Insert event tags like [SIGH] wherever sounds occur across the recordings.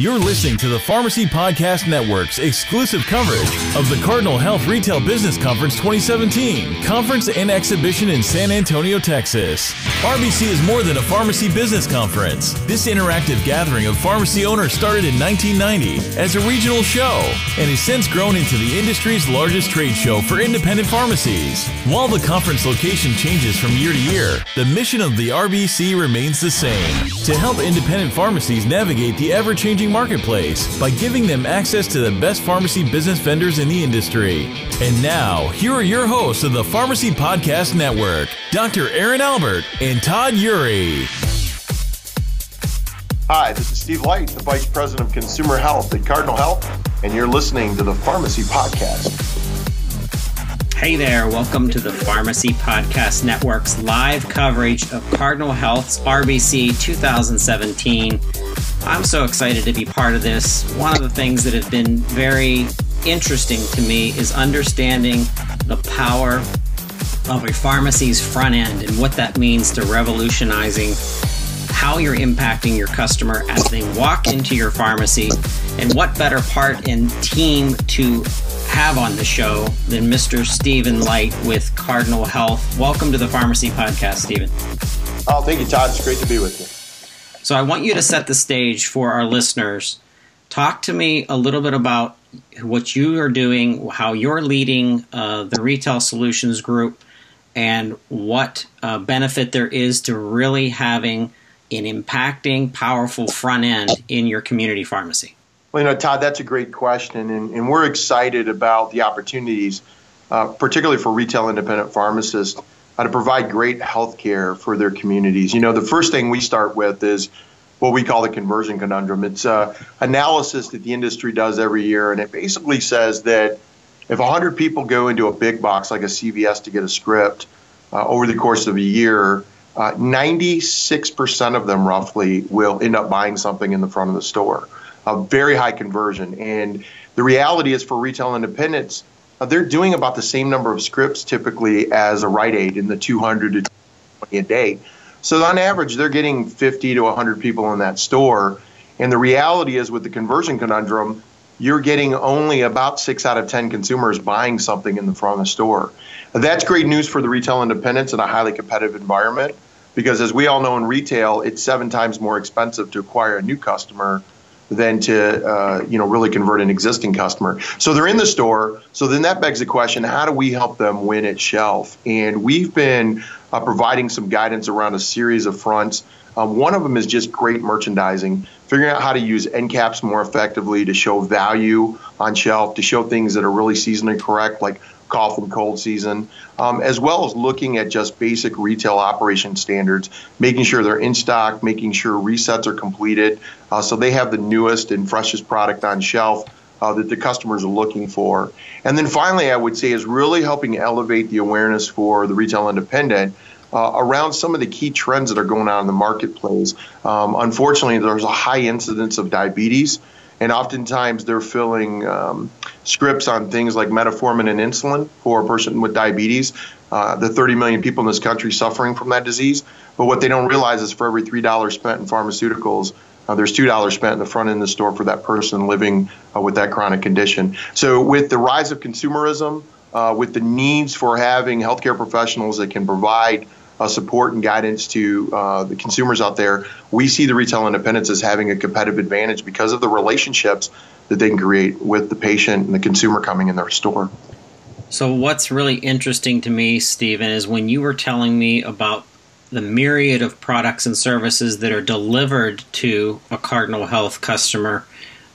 You're listening to the Pharmacy Podcast Network's exclusive coverage of the Cardinal Health Retail Business Conference 2017, conference and exhibition in San Antonio, Texas. RBC is more than a pharmacy business conference. This interactive gathering of pharmacy owners started in 1990 as a regional show and has since grown into the industry's largest trade show for independent pharmacies. While the conference location changes from year to year, the mission of the RBC remains the same to help independent pharmacies navigate the ever changing marketplace by giving them access to the best pharmacy business vendors in the industry. And now, here are your hosts of the Pharmacy Podcast Network, Dr. Aaron Albert and Todd Eury. Hi, this is Steve Light, the Vice President of Consumer Health at Cardinal Health, and you're listening to the Pharmacy Podcast. Hey there, welcome to the Pharmacy Podcast Network's live coverage of Cardinal Health's RBC 2017. I'm so excited to be part of this. One of the things that have been very interesting to me is understanding the power of a pharmacy's front end and what that means to revolutionizing how you're impacting your customer as they walk into your pharmacy, and what better part and team to have on the show than Mr. Stephen Light with Cardinal Health. Welcome to the Pharmacy Podcast, Stephen. Oh, thank you, Todd. It's great to be with you. So, I want you to set the stage for our listeners. Talk to me a little bit about what you are doing, how you're leading uh, the Retail Solutions Group, and what uh, benefit there is to really having an impacting, powerful front end in your community pharmacy. Well, you know, Todd, that's a great question, and, and we're excited about the opportunities, uh, particularly for retail independent pharmacists, uh, to provide great health care for their communities. You know, the first thing we start with is what we call the conversion conundrum. It's an analysis that the industry does every year, and it basically says that if 100 people go into a big box like a CVS to get a script uh, over the course of a year, uh, 96% of them roughly will end up buying something in the front of the store a very high conversion. And the reality is for retail independents, uh, they're doing about the same number of scripts typically as a Rite Aid in the 200 to 20 a day. So on average, they're getting 50 to 100 people in that store. And the reality is with the conversion conundrum, you're getting only about six out of 10 consumers buying something in the front of the store. That's great news for the retail independents in a highly competitive environment because, as we all know in retail, it's seven times more expensive to acquire a new customer than to uh, you know really convert an existing customer. So they're in the store. So then that begs the question: How do we help them win at shelf? And we've been uh, providing some guidance around a series of fronts. Um, one of them is just great merchandising, figuring out how to use end caps more effectively to show value on shelf, to show things that are really seasonally correct, like cough and cold season, um, as well as looking at just basic retail operation standards, making sure they're in stock, making sure resets are completed, uh, so they have the newest and freshest product on shelf. Uh, that the customers are looking for. And then finally, I would say is really helping elevate the awareness for the retail independent uh, around some of the key trends that are going on in the marketplace. Um, unfortunately, there's a high incidence of diabetes and oftentimes they're filling um, scripts on things like metformin and insulin for a person with diabetes. Uh, the 30 million people in this country suffering from that disease. But what they don't realize is for every three dollars spent in pharmaceuticals, uh, there's two dollars spent in the front end of the store for that person living uh, with that chronic condition. So with the rise of consumerism, uh, with the needs for having healthcare professionals that can provide uh, support and guidance to uh, the consumers out there, we see the retail independents as having a competitive advantage because of the relationships that they can create with the patient and the consumer coming in their store. So, what's really interesting to me, Stephen, is when you were telling me about the myriad of products and services that are delivered to a Cardinal Health customer,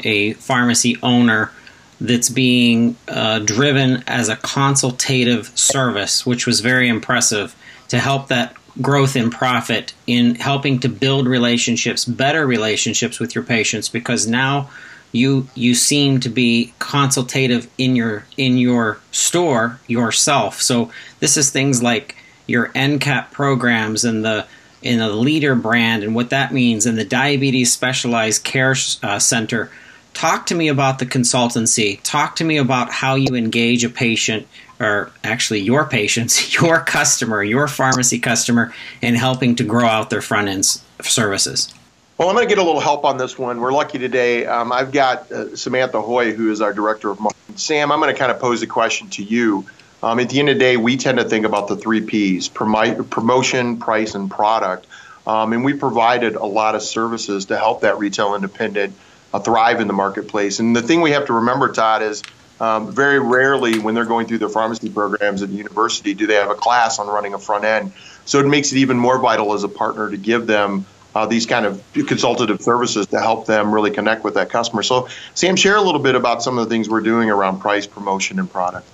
a pharmacy owner that's being uh, driven as a consultative service, which was very impressive to help that growth in profit in helping to build relationships, better relationships with your patients because now you you seem to be consultative in your in your store yourself. So this is things like your end cap programs and the in the leader brand and what that means and the diabetes specialized care uh, center talk to me about the consultancy talk to me about how you engage a patient or actually your patients, [LAUGHS] your customer, your pharmacy customer, in helping to grow out their front end services? Well, I'm going to get a little help on this one. We're lucky today. Um, I've got uh, Samantha Hoy, who is our director of marketing. Sam, I'm going to kind of pose a question to you. Um, at the end of the day, we tend to think about the three P's promotion, price, and product. Um, and we provided a lot of services to help that retail independent uh, thrive in the marketplace. And the thing we have to remember, Todd, is um, very rarely when they're going through their pharmacy programs at university do they have a class on running a front end. So it makes it even more vital as a partner to give them uh, these kind of consultative services to help them really connect with that customer. So, Sam, share a little bit about some of the things we're doing around price, promotion, and product.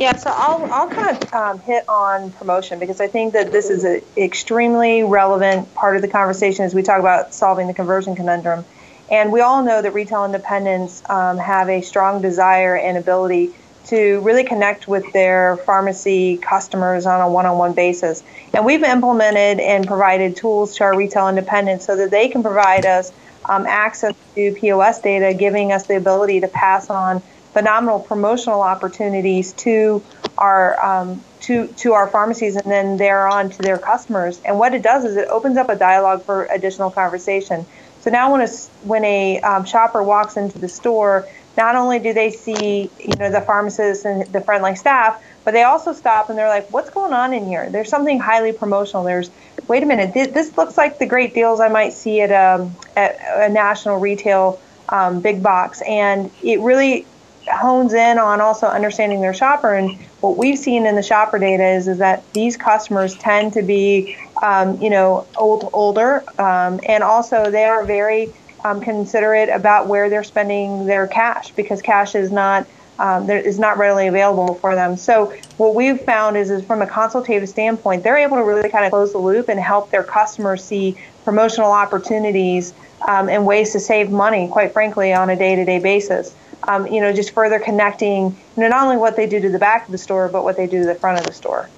Yeah, so I'll, I'll kind of um, hit on promotion because I think that this is an extremely relevant part of the conversation as we talk about solving the conversion conundrum. And we all know that retail independents um, have a strong desire and ability to really connect with their pharmacy customers on a one on one basis. And we've implemented and provided tools to our retail independents so that they can provide us um, access to POS data, giving us the ability to pass on phenomenal promotional opportunities to our um, to to our pharmacies and then they're on to their customers. And what it does is it opens up a dialogue for additional conversation. So now when a when a um, shopper walks into the store, not only do they see you know the pharmacist and the friendly staff, but they also stop and they're like, "What's going on in here?" There's something highly promotional. There's, wait a minute, this looks like the great deals I might see at a um, at a national retail um, big box, and it really hones in on also understanding their shopper. And what we've seen in the shopper data is is that these customers tend to be um, you know old older, um, and also they are very um, considerate about where they're spending their cash because cash is not um, there is not readily available for them. So what we've found is, is from a consultative standpoint, they're able to really kind of close the loop and help their customers see promotional opportunities um, and ways to save money, quite frankly, on a day-to-day basis. Um, you know, just further connecting you know, not only what they do to the back of the store, but what they do to the front of the store.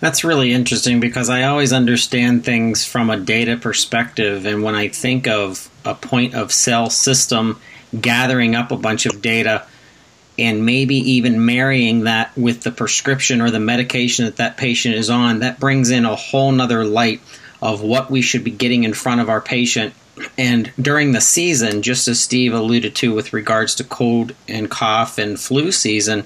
That's really interesting because I always understand things from a data perspective. And when I think of a point of sale system gathering up a bunch of data and maybe even marrying that with the prescription or the medication that that patient is on, that brings in a whole nother light of what we should be getting in front of our patient. And during the season, just as Steve alluded to with regards to cold and cough and flu season,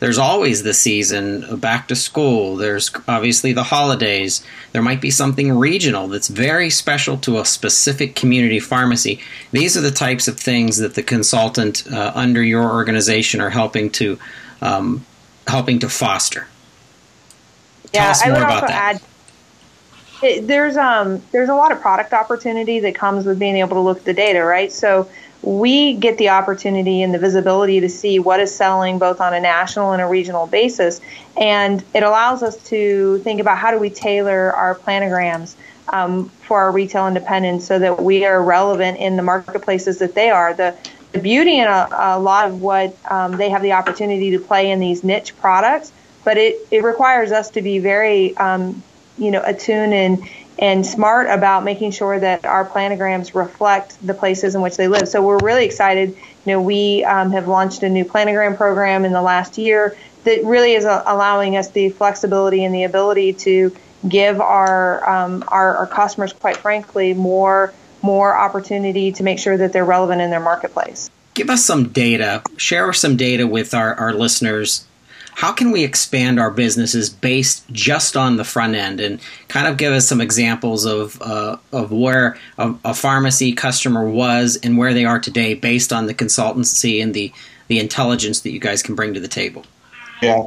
there's always the season back to school. There's obviously the holidays. There might be something regional that's very special to a specific community pharmacy. These are the types of things that the consultant uh, under your organization are helping to um, helping to foster. Yeah i would also that. add it, there's um there's a lot of product opportunity that comes with being able to look at the data right? So we get the opportunity and the visibility to see what is selling both on a national and a regional basis. And it allows us to think about how do we tailor our planograms um, for our retail independents so that we are relevant in the marketplaces that they are. The, the beauty in a, a lot of what um, they have the opportunity to play in these niche products, but it, it requires us to be very, um, you know, attuned and and smart about making sure that our planograms reflect the places in which they live. So we're really excited. You know, we um, have launched a new planogram program in the last year that really is uh, allowing us the flexibility and the ability to give our, um, our, our customers, quite frankly, more more opportunity to make sure that they're relevant in their marketplace. Give us some data. Share some data with our, our listeners how can we expand our businesses based just on the front end? And kind of give us some examples of uh, of where a, a, pharmacy customer was and where they are today based on the consultancy and the the intelligence that you guys can bring to the table. Yeah.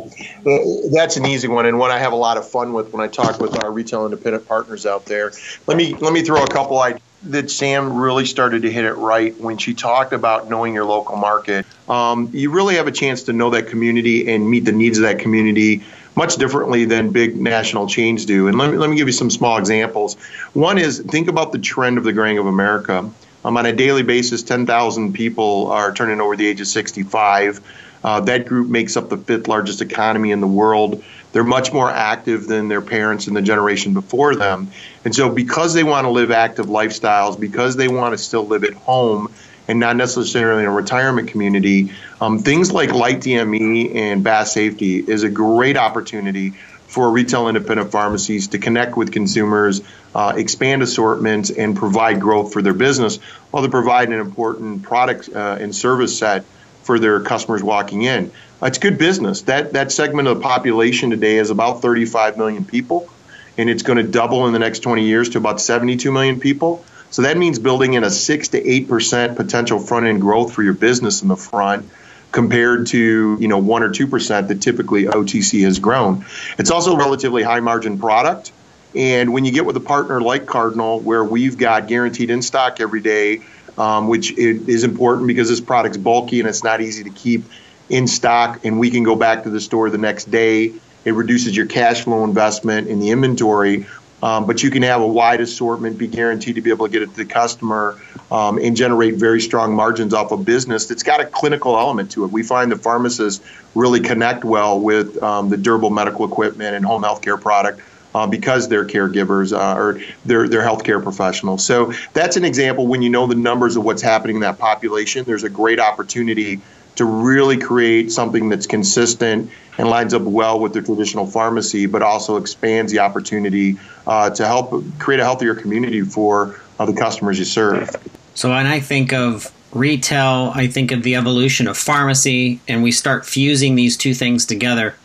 That's an easy one and one i have a lot of fun with when i talk with our retail independent partners out there. Let me let me throw a couple ideas that Sam really started to hit it right when she talked about knowing your local market. Um, you really have a chance to know that community and meet the needs of that community much differently than big national chains do. And let me, let me give you some small examples. One is think about the trend of the graying of America. Um, on a daily basis, 10,000 people are turning over the age of 65. Uh, that group makes up the fifth largest economy in the world. They're much more active than their parents and the generation before them. And so, because they want to live active lifestyles, because they want to still live at home and not necessarily in a retirement community, um, things like light DME and Bath Safety is a great opportunity for retail independent pharmacies to connect with consumers, uh, expand assortments, and provide growth for their business while they provide an important product uh, and service set for their customers walking in. It's good business. That that segment of the population today is about 35 million people, and it's going to double in the next 20 years to about 72 million people. So that means building in a six to eight percent potential front end growth for your business in the front compared to you know one or two percent that typically OTC has grown. It's also a relatively high margin product, and when you get with a partner like Cardinal, where we've got guaranteed in stock every day, um, which is important because this product's bulky and it's not easy to keep in stock, and we can go back to the store the next day. It reduces your cash flow investment in the inventory um, but you can have a wide assortment, be guaranteed to be able to get it to the customer, um, and generate very strong margins off a business that's got a clinical element to it. We find the pharmacists really connect well with um, the durable medical equipment and home healthcare product. Uh, because they're caregivers uh, or they're, they're healthcare professionals. So that's an example when you know the numbers of what's happening in that population, there's a great opportunity to really create something that's consistent and lines up well with the traditional pharmacy, but also expands the opportunity uh, to help create a healthier community for uh, the customers you serve. So when I think of retail, I think of the evolution of pharmacy, and we start fusing these two things together.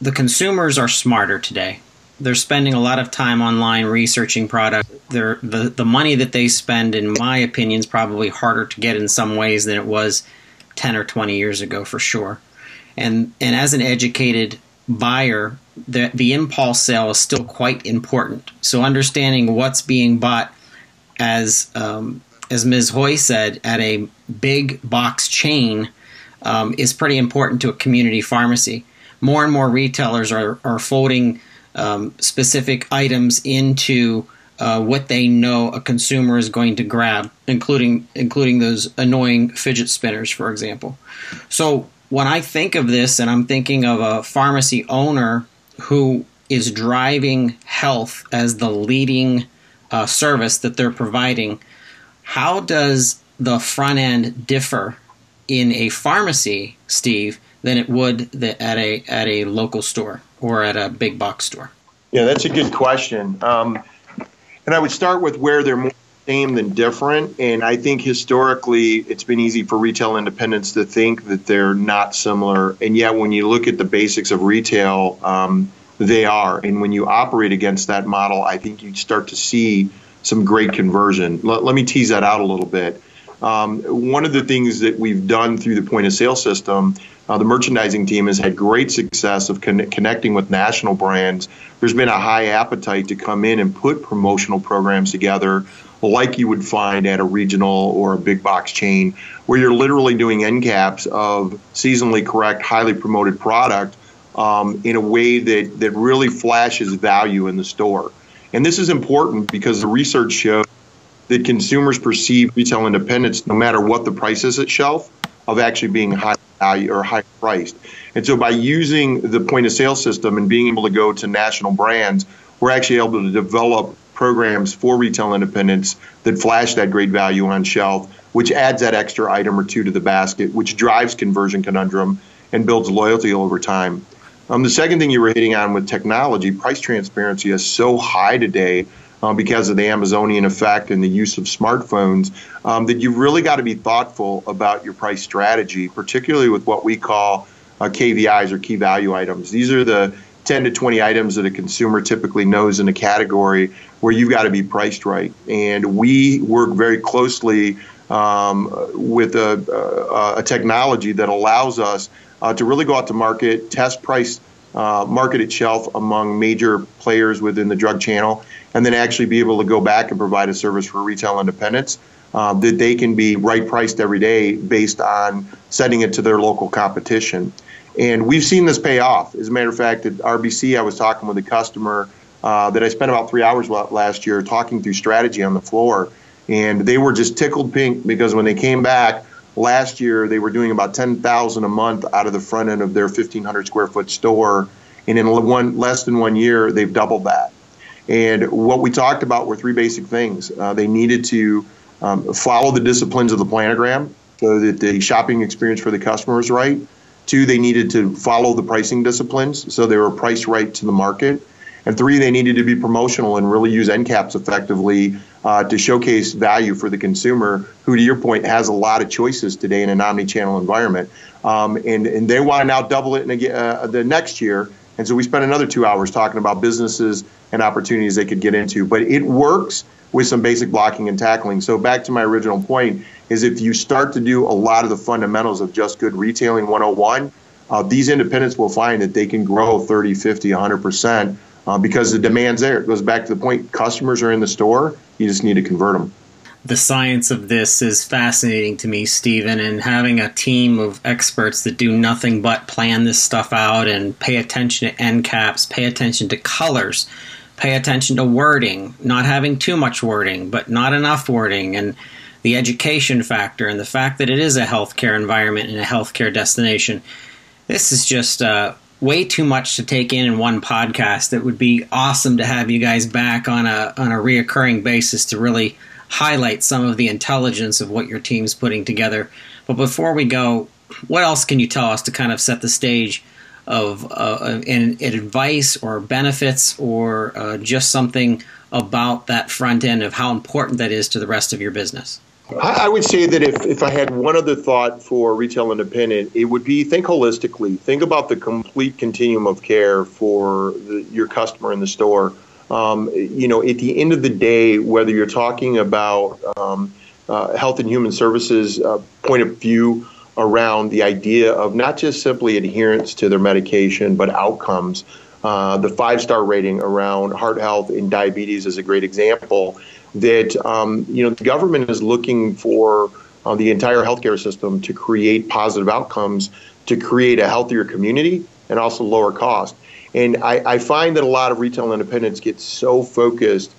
The consumers are smarter today. They're spending a lot of time online researching products. They're, the the money that they spend, in my opinion, is probably harder to get in some ways than it was 10 or 20 years ago for sure. And and as an educated buyer, the the impulse sale is still quite important. So understanding what's being bought as um, as Ms. Hoy said at a big box chain um, is pretty important to a community pharmacy. More and more retailers are are folding um, specific items into uh, what they know a consumer is going to grab, including including those annoying fidget spinners, for example. So when I think of this, and I'm thinking of a pharmacy owner who is driving health as the leading uh, service that they're providing, how does the front end differ in a pharmacy, Steve, than it would at a at a local store or at a big box store? Yeah, that's a good question. Um, and I would start with where they're more same than different. And I think historically, it's been easy for retail independents to think that they're not similar. And yet, when you look at the basics of retail, um, they are. And when you operate against that model, I think you start to see some great conversion. Let, let me tease that out a little bit. Um, one of the things that we've done through the point of sale system uh, the merchandising team has had great success of con- connecting with national brands. There's been a high appetite to come in and put promotional programs together like you would find at a regional or a big box chain, where you're literally doing end caps of seasonally correct, highly promoted product um, in a way that, that really flashes value in the store. And this is important because the research shows that consumers perceive retail independents, no matter what the price is at shelf, of actually being high value or high priced. And so by using the point of sale system and being able to go to national brands, we're actually able to develop programs for retail independents that flash that great value on shelf, which adds that extra item or two to the basket, which drives conversion conundrum and builds loyalty over time. Um, the second thing you were hitting on with technology, price transparency is so high today uh, because of the Amazonian effect and the use of smartphones, um, that you've really got to be thoughtful about your price strategy, particularly with what we call uh, KVIs or key value items. These are the 10 to 20 items that a consumer typically knows in a category where you've got to be priced right. And we work very closely um, with a, a, a, technology that allows us uh, to really go out to market, test price, uh, market at shelf among major players within the drug channel, and then actually be able to go back and provide a service for retail independents um, that they can be right priced every day based on sending it to their local competition. And we've seen this pay off. As a matter of fact, at RBC, I was talking with a customer uh, that I spent about three hours last year talking through strategy on the floor. And they were just tickled pink because when they came back last year, they were doing about 10000 a month out of the front end of their 1,500 square foot store. And in one less than one year, they've doubled that. And what we talked about were three basic things. Uh, they needed to um, follow the disciplines of the planogram so that the shopping experience for the customer is right. Two, they needed to follow the pricing disciplines, so they were priced right to the market. And three, they needed to be promotional and really use end caps effectively uh, to showcase value for the consumer, who, to your point, has a lot of choices today in an omni-channel environment. Um, and, and they want to now double it in uh, the next year. And so we spent another two hours talking about businesses and opportunities they could get into. But it works with some basic blocking and tackling. So back to my original point is if you start to do a lot of the fundamentals of just good retailing 101, uh, these independents will find that they can grow 30, 50, 100% uh, because the demand's there. It goes back to the point customers are in the store, you just need to convert them. The science of this is fascinating to me, Stephen, and having a team of experts that do nothing but plan this stuff out and pay attention to end caps, pay attention to colors, pay attention to wording, not having too much wording, but not enough wording, and the education factor and the fact that it is a healthcare environment and a healthcare destination. This is just uh, way too much to take in in one podcast. It would be awesome to have you guys back on a on a reoccurring basis to really highlight some of the intelligence of what your team's putting together. But before we go, what else can you tell us to kind of set the stage of uh, in, in advice or benefits or uh, just something about that front end of how important that is to the rest of your business? I would say that if, if I had one other thought for retail independent, it would be think holistically. Think about the complete continuum of care for the, your customer in the store. Um, you know, at the end of the day, whether you're talking about um, uh, health and human services uh, point of view around the idea of not just simply adherence to their medication, but outcomes. Uh, the five star rating around heart health and diabetes is a great example that um, you know the government is looking for uh, the entire healthcare system to create positive outcomes, to create a healthier community, and also lower cost. And I, I find that a lot of retail independents get so focused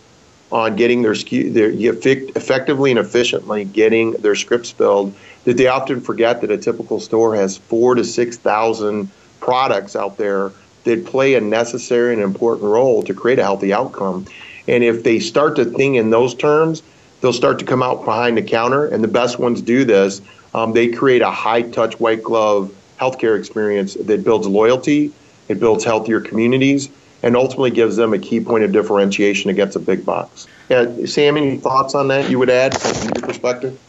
on getting their, their effectively and efficiently getting their scripts filled that they often forget that a typical store has four to six thousand products out there that play a necessary and important role to create a healthy outcome. And if they start to think in those terms, they'll start to come out behind the counter. And the best ones do this. Um, they create a high touch, white glove healthcare experience that builds loyalty, it builds healthier communities, and ultimately gives them a key point of differentiation against a big box. Yeah, Sam, any thoughts on that you would add from your perspective?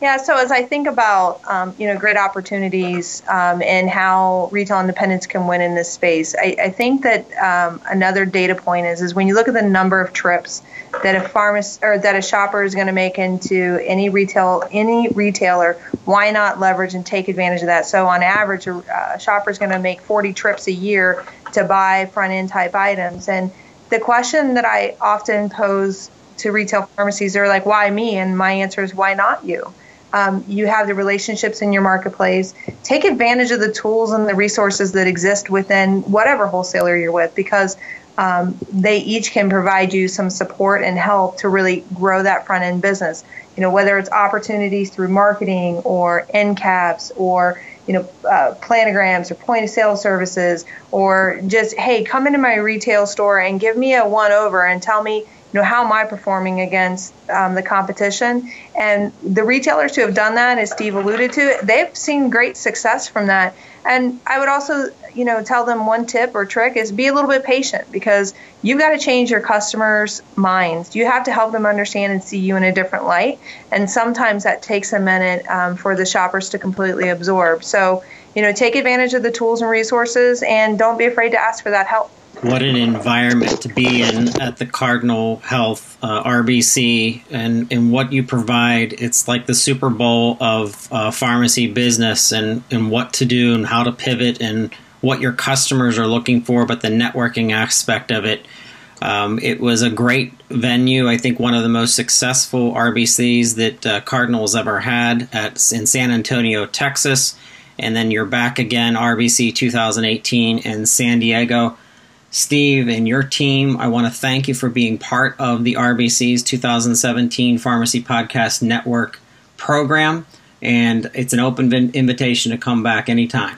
Yeah, so as I think about um, you know great opportunities um, and how retail independents can win in this space, I, I think that um, another data point is is when you look at the number of trips that a pharmacist or that a shopper is going to make into any retail any retailer, why not leverage and take advantage of that? So on average, a, a shopper is going to make 40 trips a year to buy front end type items, and the question that I often pose to retail pharmacies, they're like, why me? And my answer is, why not you? Um, you have the relationships in your marketplace. Take advantage of the tools and the resources that exist within whatever wholesaler you're with because um, they each can provide you some support and help to really grow that front end business. You know, whether it's opportunities through marketing or end caps or you know, uh, planograms or point of sale services, or just, hey, come into my retail store and give me a one over and tell me, you know, how am I performing against um, the competition? And the retailers who have done that, as Steve alluded to, they've seen great success from that. And I would also, you know, tell them one tip or trick is be a little bit patient because you've got to change your customers' minds. You have to help them understand and see you in a different light. And sometimes that takes a minute um, for the shoppers to completely absorb. So, you know, take advantage of the tools and resources and don't be afraid to ask for that help what an environment to be in at the Cardinal Health uh, RBC and, and what you provide. It's like the Super Bowl of uh, pharmacy business and, and what to do and how to pivot and what your customers are looking for, but the networking aspect of it. Um, it was a great venue. I think one of the most successful RBCs that uh, Cardinals ever had at in San Antonio, Texas, and then you're back again RBC 2018 in San Diego. Steve and your team, I want to thank you for being part of the RBC's 2017 Pharmacy Podcast Network program. And it's an open invitation to come back anytime.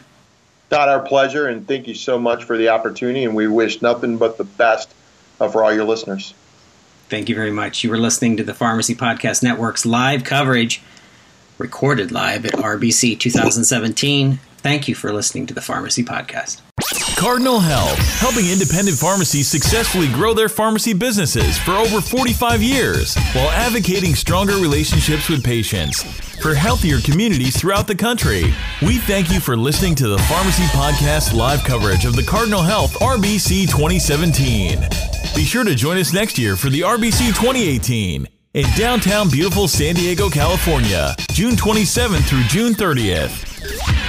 Not our pleasure, and thank you so much for the opportunity. And we wish nothing but the best uh, for all your listeners. Thank you very much. You were listening to the Pharmacy Podcast Network's live coverage, recorded live at RBC 2017 Thank you for listening to the Pharmacy Podcast. Cardinal Health, helping independent pharmacies successfully grow their pharmacy businesses for over 45 years while advocating stronger relationships with patients for healthier communities throughout the country. We thank you for listening to the Pharmacy Podcast live coverage of the Cardinal Health RBC 2017. Be sure to join us next year for the RBC 2018 in downtown beautiful San Diego, California, June 27th through June 30th.